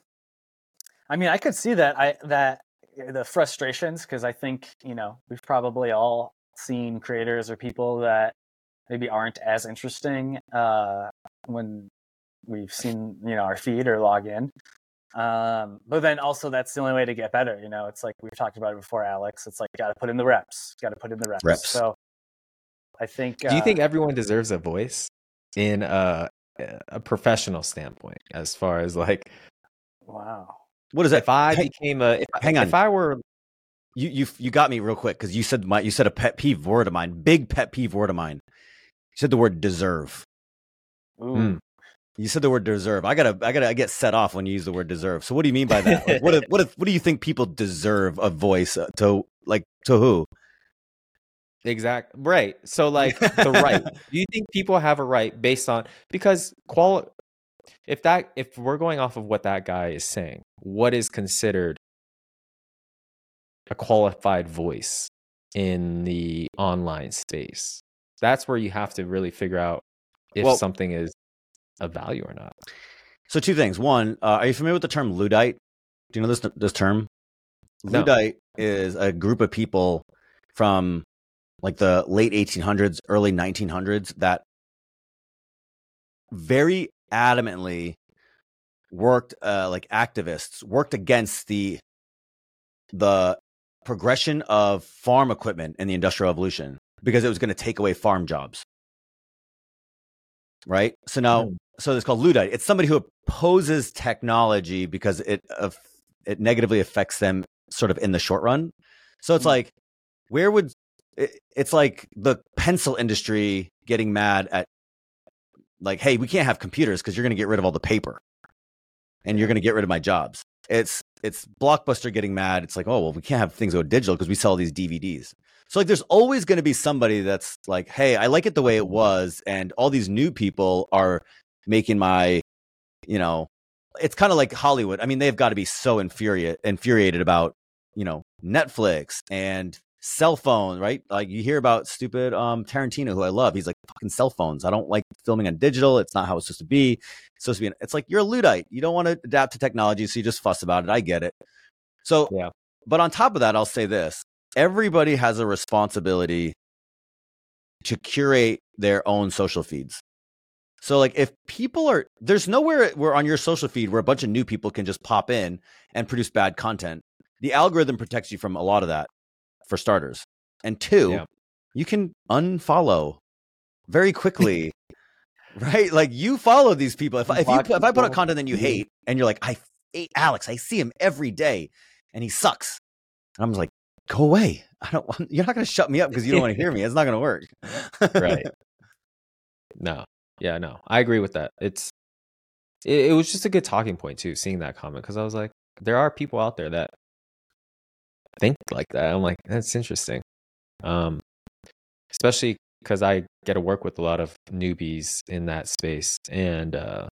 I mean, I could see that. I that the frustrations because I think you know we've probably all seen creators or people that maybe aren't as interesting uh, when we've seen you know our feed or log in. Um, but then also that's the only way to get better. You know, it's like we've talked about it before, Alex. It's like got to put in the reps. Got to put in the reps. Reps. So I think. Do you uh, think everyone deserves a voice in a, a professional standpoint as far as like Wow. What is that? if I Hey, became a if, hang on. if I were you you you got me real quick because you said my you said a pet peeve word of mine, big pet peeve word of mine. You said the word deserve. Mm. You said the word deserve. I gotta I gotta I get set off when you use the word deserve. So what do you mean by that? Like, what if- what if- what do you think people deserve a voice uh, to like to who? Exact right. So like the right. *laughs* Do you think people have a right based on because qual if that if we're going off of what that guy is saying, what is considered a qualified voice in the online space? That's where you have to really figure out if Well- something is of value or not. So two things. One, uh, are you familiar with the term Luddite? Do you know this this term? No. Luddite is a group of people from like the late 1800s, early 1900s that very adamantly worked uh, like activists worked against the the progression of farm equipment in the industrial revolution because it was going to take away farm jobs. Right? So now Hmm. so it's called Luddite. It's somebody who opposes technology because it uh, it negatively affects them sort of in the short run. So it's Hmm. like where would it, it's like the pencil industry getting mad at like hey, we can't have computers because you're going to get rid of all the paper and you're going to get rid of my jobs. It's it's Blockbuster getting mad. It's like, "Oh, well, we can't have things go digital because we sell these DVDs." So like there's always going to be somebody that's like, "Hey, I like it the way it was and all these new people are making my you know, it's kind of like Hollywood. I mean, they've got to be so infuriate infuriated about, you know, Netflix and cell phone, right? Like you hear about stupid um Tarantino, who I love. He's like fucking cell phones. I don't like filming on digital. It's not how it's supposed to be. It's supposed to be. An, it's like you're a luddite. You don't want to adapt to technology, so you just fuss about it. I get it. So, Yeah. But on top of that, I'll say this: everybody has a responsibility to curate their own social feeds. So like if people are there's nowhere where on your social feed where a bunch of new people can just pop in and produce bad content. the algorithm protects you from a lot of that for starters. And two, Yeah. you can unfollow very quickly. right? Like you follow these people. If, I- if you put, if I put out content that you hate and you're like, I hate Alex, I see him every day and he sucks. And I'm just like, go away. I don't want you're not gonna shut me up because you don't want to hear me. It's not gonna work. right. *laughs* No. Yeah no. I agree with that. It's it, it was just a good talking point too seeing that comment because i was like there are people out there that think like that. I'm like that's interesting. Um especially because i get to work with a lot of newbies in that space and uh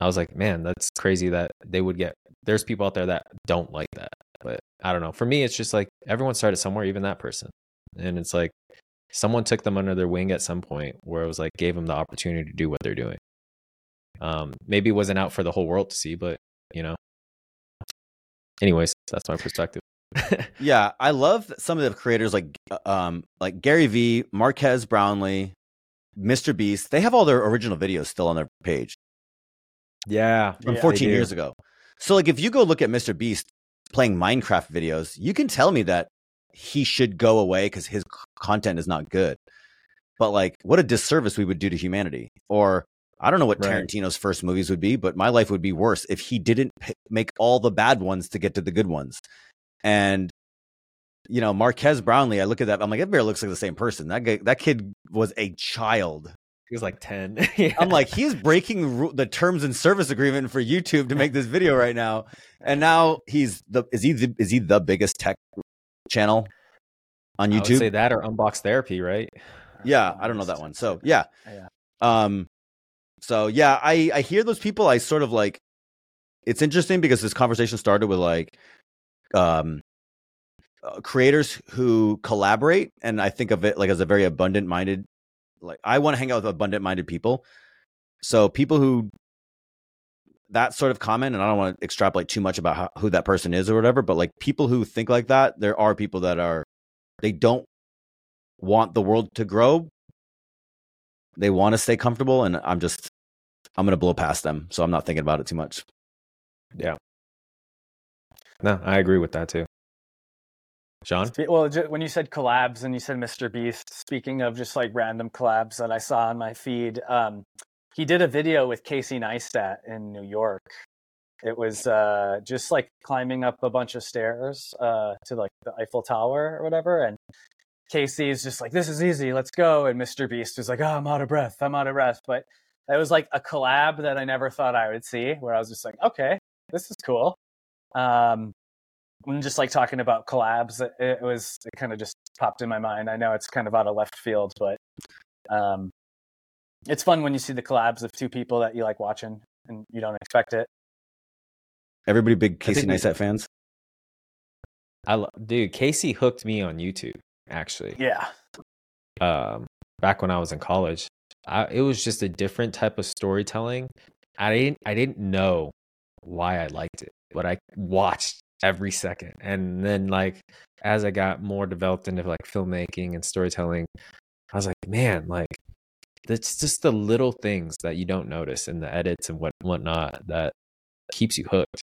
i was like man that's crazy that they would get there's people out there that don't like that but i don't know for me it's just like everyone started somewhere even that person and it's like someone took them under their wing at some point where it was like gave them the opportunity to do what they're doing. Um, maybe it wasn't out for the whole world to see, but you know. Anyways, that's my perspective. *laughs* yeah, I love some of the creators like uh, um like Gary Vee, Marques Brownlee, Mr. Beast. They have all their original videos still on their page yeah, from Yeah, 14 years ago. So like if you go look at Mr. Beast playing Minecraft videos, you can tell me that he should go away because his content is not good. But like, what a disservice we would do to humanity. Or I don't know what Right. Tarantino's first movies would be, but my life would be worse if he didn't p- make all the bad ones to get to the good ones. And you know, Marques Brownlee, I look at that, I'm like, that bear looks like the same person. That guy, that kid was a child. He was like ten. *laughs* I'm like, he's breaking the terms and service agreement for YouTube to make this video right now, and now he's the is he the, is he the biggest tech channel on I would YouTube? say that or unbox therapy, right? yeah, I don't know that one. So yeah, Yeah. um, so yeah, I I hear those people. I sort of like. It's interesting because this conversation started with like, um, uh, creators who collaborate, and I think of it like as a very abundant minded. Like I want to hang out with abundant minded people. So people who that sort of comment, and I don't want to extrapolate too much about how, who that person is or whatever, but like people who think like that, there are people that are they don't want the world to grow. They want to stay comfortable, and I'm just I'm gonna blow past them, so I'm not thinking about it too much. Yeah. No, I agree with that too. Sean? Well, when you said collabs and you said Mr. Beast, speaking of just like random collabs that I saw on my feed, um, he did a video with Casey Neistat in New York. It was uh, just like climbing up a bunch of stairs uh, to like the Eiffel Tower or whatever. And Casey is just like, this is easy, let's go. And Mr. Beast was like, oh, I'm out of breath, I'm out of breath. But that was like a collab that I never thought I would see, where I was just like, okay, this is cool. Um, when just like talking about collabs, it, it was it kind of just popped in my mind. I know it's kind of out of left field, but um, it's fun when you see the collabs of two people that you like watching and you don't expect it. Everybody, big Casey think we- Neistat fans. I lo- dude, Casey hooked me on YouTube actually. Yeah, um, back when I was in college. I, it was just a different type of storytelling. I didn't I didn't know why I liked it, but I watched every second. And then like as I got more developed into like filmmaking and storytelling, I was like, man, like it's just the little things that you don't notice in the edits and what whatnot that keeps you hooked.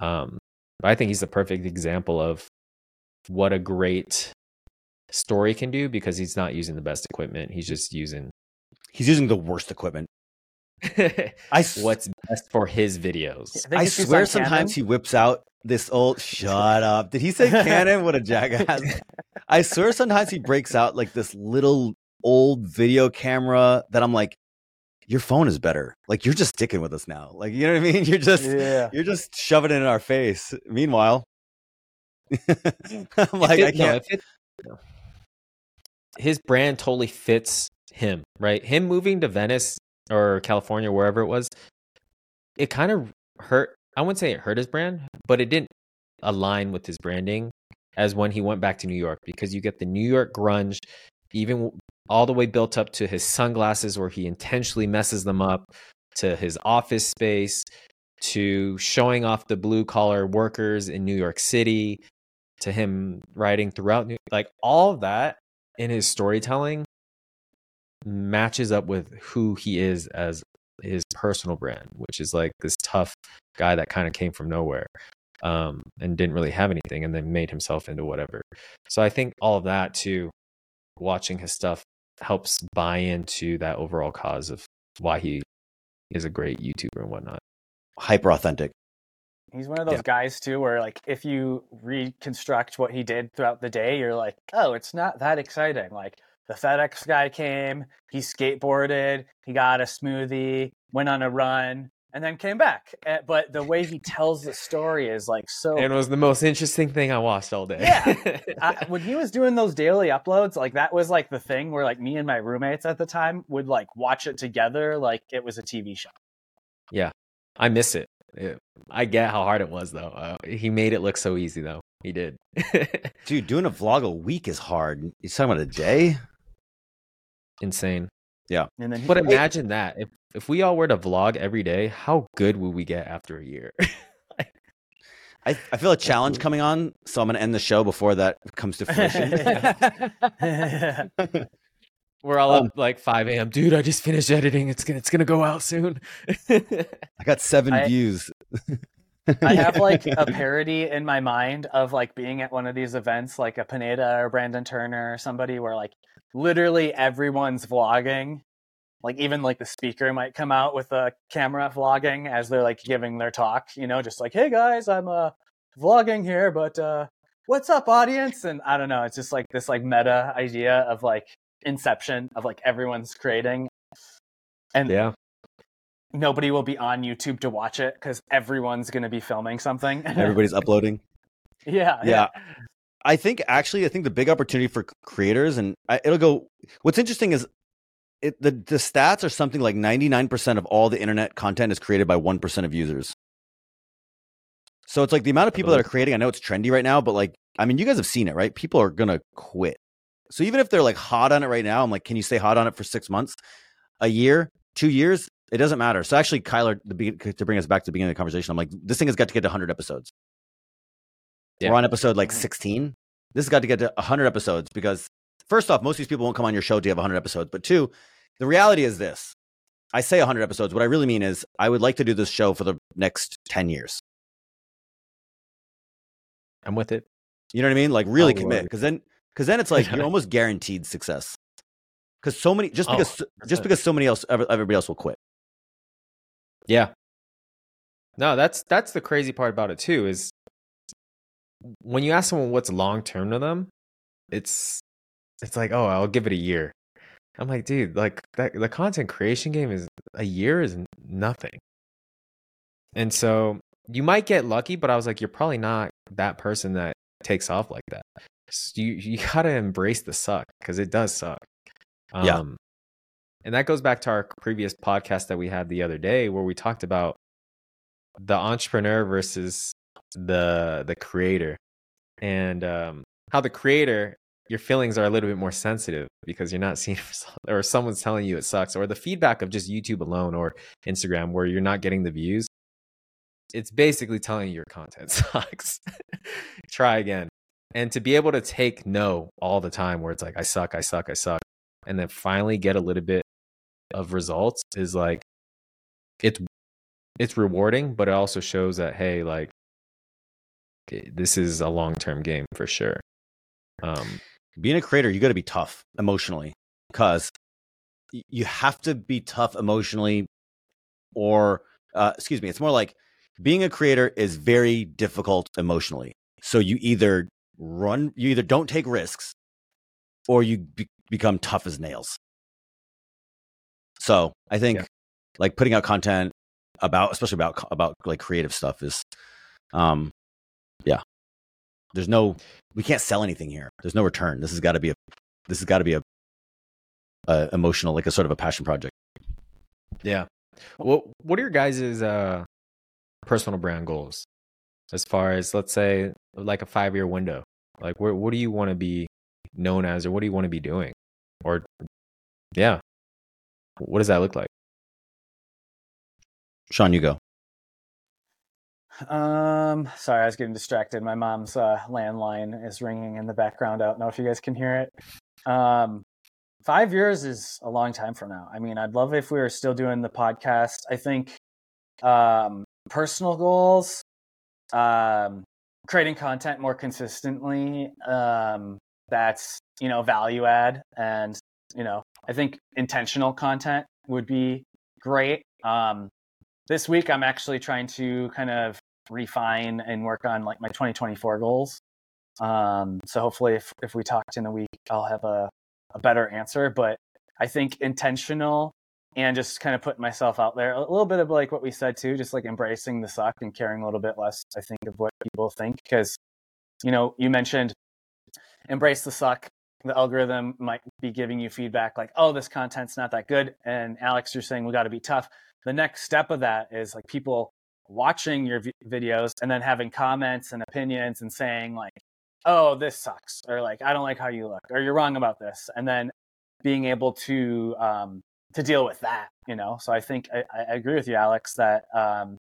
Um, but I think he's the perfect example of what a great story can do because he's not using the best equipment. He's just using He's using the worst equipment. *laughs* I s- what's best for his videos. think I swear sometimes Canon. he whips out this old shut up. Did he say Canon? What a jackass. *laughs* I swear sometimes he breaks out like this little old video camera that I'm like, your phone is better. Like you're just sticking with us now. Like you know what I mean? *laughs* You're just yeah, you're just shoving it in our face. Meanwhile, *laughs* I'm like, it- I can't. if it- no. his brand totally fits him, right? Him moving to Venice or California, wherever it was, it kind of hurt. I wouldn't say it hurt his brand, but it didn't align with his branding as when he went back to New York because you get the New York grunge, even all the way built up to his sunglasses where he intentionally messes them up, to his office space, to showing off the blue collar workers in New York City, to him riding throughout New like all that in his storytelling matches up with who he is as his personal brand, which is like this tough guy that kind of came from nowhere. um, and didn't really have anything, and then made himself into whatever. So I think all of that too, watching his stuff helps buy into that overall cause of why he is a great YouTuber and whatnot. Hyper authentic. He's one of those Yeah. guys too, where like if you reconstruct what he did throughout the day, you're like, oh, it's not that exciting. Like the FedEx guy came, he skateboarded, he got a smoothie, went on a run, and then came back. Eh, But the way he tells the story is like so. And it was the most interesting thing I watched all day. Yeah. *laughs* I, when he was doing those daily uploads, like that was like the thing where like me and my roommates at the time would like watch it together like it was a TV show. Yeah. I miss it. It- I get how hard it was though. Uh, he made it look so easy though. He did. *laughs* Dude, doing a vlog a week is hard. You're talking about a day? Insane. And then he, But imagine that if if we all were to vlog every day, how good would we get after a year? *laughs* I, I feel a challenge coming on, so I'm going to end the show before that comes to fruition. *laughs* *laughs* We're all Um, up like 5 a.m. Dude, I just finished editing. It's gonna it's gonna go out soon. I got seven I- views. I have like a parody in my mind of like being at one of these events, like a Pineda or Brandon Turner or somebody, where like literally everyone's vlogging. Like even like the speaker might come out with a camera vlogging as they're like giving their talk, you know, just like, "Hey guys, I'm uh vlogging here, but uh what's up audience?" And I don't know, it's just like this like meta idea of like inception of like everyone's creating and yeah. nobody will be on YouTube to watch it because everyone's going to be filming something. *laughs* Everybody's uploading. yeah, Yeah. I think actually, I think the big opportunity for creators, and I, it'll go. What's interesting is it, the the stats are something like 99% of all the internet content is created by 1% of users. So it's like the amount of people that are uh-huh. creating. I know it's trendy right now, but like, I mean, you guys have seen it, right? People are gonna quit. So even if they're like hot on it right now, I'm like, can you stay hot on it for six months, a year, two years? It doesn't matter. So actually, Kyler, the, to bring us back to the beginning of the conversation, I'm like, this thing has got to get to 100 episodes. Yeah. We're on episode like Mhm. 16. This has got to get to 100 episodes because, first off, most of these people won't come on your show to have 100 episodes. But two, the reality is this I say 100 episodes. What I really mean is, I would like to do this show for the next 10 years. I'm with it. You know what I mean? Like, really Oh, commit. Because then, because then it's like you're *laughs* almost guaranteed success. Because so many, just Oh, because, just 100%. because so many else, everybody else will quit. Yeah. No, that's that's the crazy part about it too, is when you ask someone what's long term to them, it's it's like, oh, I'll give it a year. I'm like, dude, like that the content creation game is a year is nothing. And so you might get lucky, but I was like, you're probably not that person that takes off like that. So you you *laughs* gotta embrace the suck because it does suck. Yeah. Um, and that goes back to our previous podcast that we had the other day where we talked about the entrepreneur versus the the creator and um, how the creator your feelings are a little bit more sensitive because you're not seeing *laughs* or someone's telling you it sucks or the feedback of just YouTube alone or Instagram where you're not getting the views it's basically telling you your content *laughs* sucks. Try again. And to be able to take no all the time where it's like I suck I suck I suck and then finally get a little bit of results is like it's it's rewarding but it also shows that hey like this is a long-term game for sure um being a creator, you got to be tough emotionally because you have to be tough emotionally, or uh, excuse me, it's more like being a creator is very difficult emotionally. So you either run, you either don't take risks, or you be- become tough as nails. So I think Yeah. like putting out content about, especially about about like creative stuff, is, um, yeah. There's no we can't sell anything here. There's no return. This has got to be a this has got to be a, a emotional like a sort of a passion project. yeah what what are your guys' uh personal brand goals as far as let's say like a five year window like where, what do you want to be known as or what do you want to be doing or yeah what does that look like Sean, you go. Um, sorry, I was getting distracted. My mom's uh, landline is ringing in the background. I don't know if you guys can hear it. Um, five years is a long time from now. I mean, I'd love if we were still doing the podcast. I think um, personal goals. um, creating content more consistently. Um, that's you know value add, and you know I think intentional content would be great. Um, this week, I'm actually trying to kind of refine and work on like my 2024 goals. Um, so hopefully, if if we talked in a week, I'll have a a better answer. But I think intentional and just kind of putting myself out there a little bit of like what we said too, just like embracing the suck and caring a little bit less, I think, of what people think. Because, you know, you mentioned embrace the suck. The algorithm might be giving you feedback like, oh, this content's not that good. And Alex, you're saying we got to be tough. The next step of that is like people watching your v- videos and then having comments and opinions and saying like, oh, this sucks, or like, I don't like how you look, or you're wrong about this. And then being able to um, to deal with that, you know. So I think I, I agree with you, Alex, that um,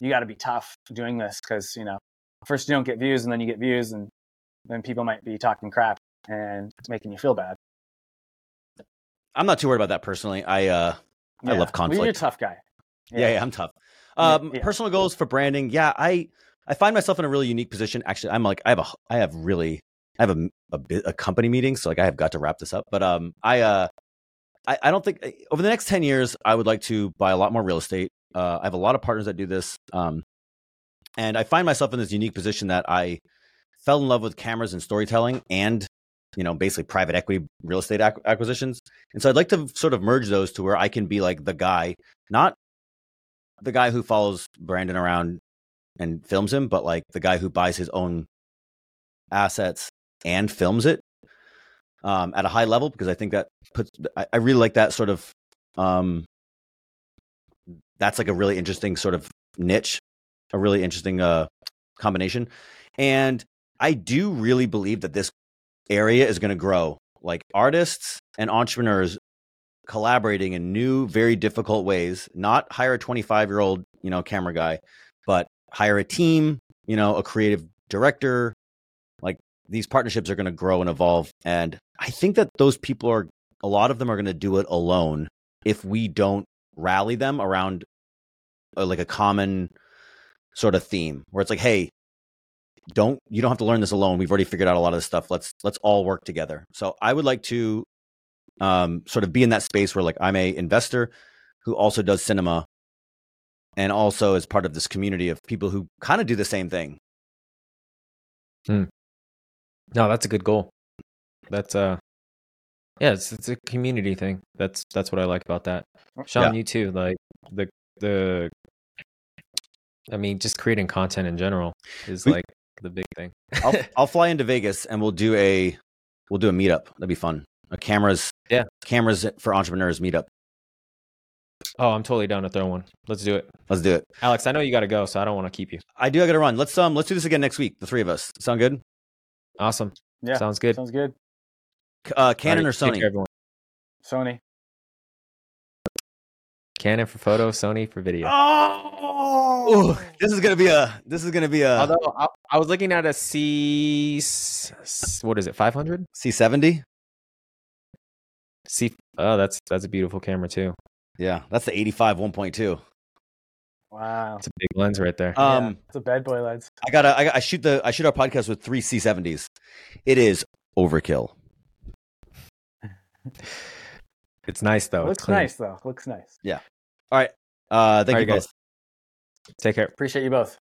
you got to be tough doing this because you know first you don't get views and then you get views and then people might be talking crap and making you feel bad. I'm not too worried about that personally. I uh I love conflict. Well, you're a tough guy. Yeah, yeah, I'm tough. Um, yeah. personal goals for branding. Yeah, I I find myself in a really unique position. Actually, I'm like I have a I have really I have a a, a company meeting, so like I have got to wrap this up. But um, I uh, I, I don't think over the next ten years I would like to buy a lot more real estate. Uh, I have a lot of partners that do this. Um, and I find myself in this unique position that I fell in love with cameras and storytelling, and you know, basically private equity real estate ac- acquisitions. And so I'd like to sort of merge those to where I can be like the guy, not the guy who follows Brandon around and films him, but like the guy who buys his own assets and films it um, at a high level because I think that puts I, I really like that sort of um, that's like a really interesting sort of niche, a really interesting uh, combination, and I do really believe that this area is going to grow. Like artists and entrepreneurs collaborating in new, very difficult ways. Not hire a 25 year old, you know, camera guy, but hire a team, you know, a creative director. Like these partnerships are going to grow and evolve. And I think that those people are, a lot of them are going to do it alone if we don't rally them around a, like a common sort of theme where it's like, hey, don't you don't have to learn this alone. We've already figured out a lot of this stuff. Let's let's all work together. So I would like to um, sort of be in that space where like I'm a investor who also does cinema and also is part of this community of people who kind of do the same thing. No, that's a good goal. That's uh yeah, it's it's a community thing. That's that's what I like about that. Sean, you too. Like the the I mean, just creating content in general is We- like the big thing. I'll *laughs* I'll fly into Vegas and we'll do a we'll do a meetup. That'd be fun. A cameras Yeah. cameras for entrepreneurs meetup. oh, I'm totally down to throw one. Let's do it. Let's do it. Alex, I know you got to go, so I don't want to keep you. I do. I got to run. Let's um. Let's do this again next week. The three of us. Sound good? Awesome. Yeah, Sounds good. sounds good. Uh, Canon Alright, or take Sony? care, everyone. Sony. Canon for photo, Sony for video. Oh, this is gonna be a. This is gonna be a Although I, I was looking at a C, what is it, 500? C seventy. C. Oh, that's that's a beautiful camera too. Yeah, that's the eighty five one point two. Wow. It's a big lens right there. Um, yeah, it's a bad boy lens. I gotta. I, I shoot the. I shoot our podcast with three C seventies. It is overkill. *laughs* it's nice though. Looks it's nice though. Looks nice. Yeah. All right. Uh, thank All you right, guys. guys. Take care. Appreciate you both.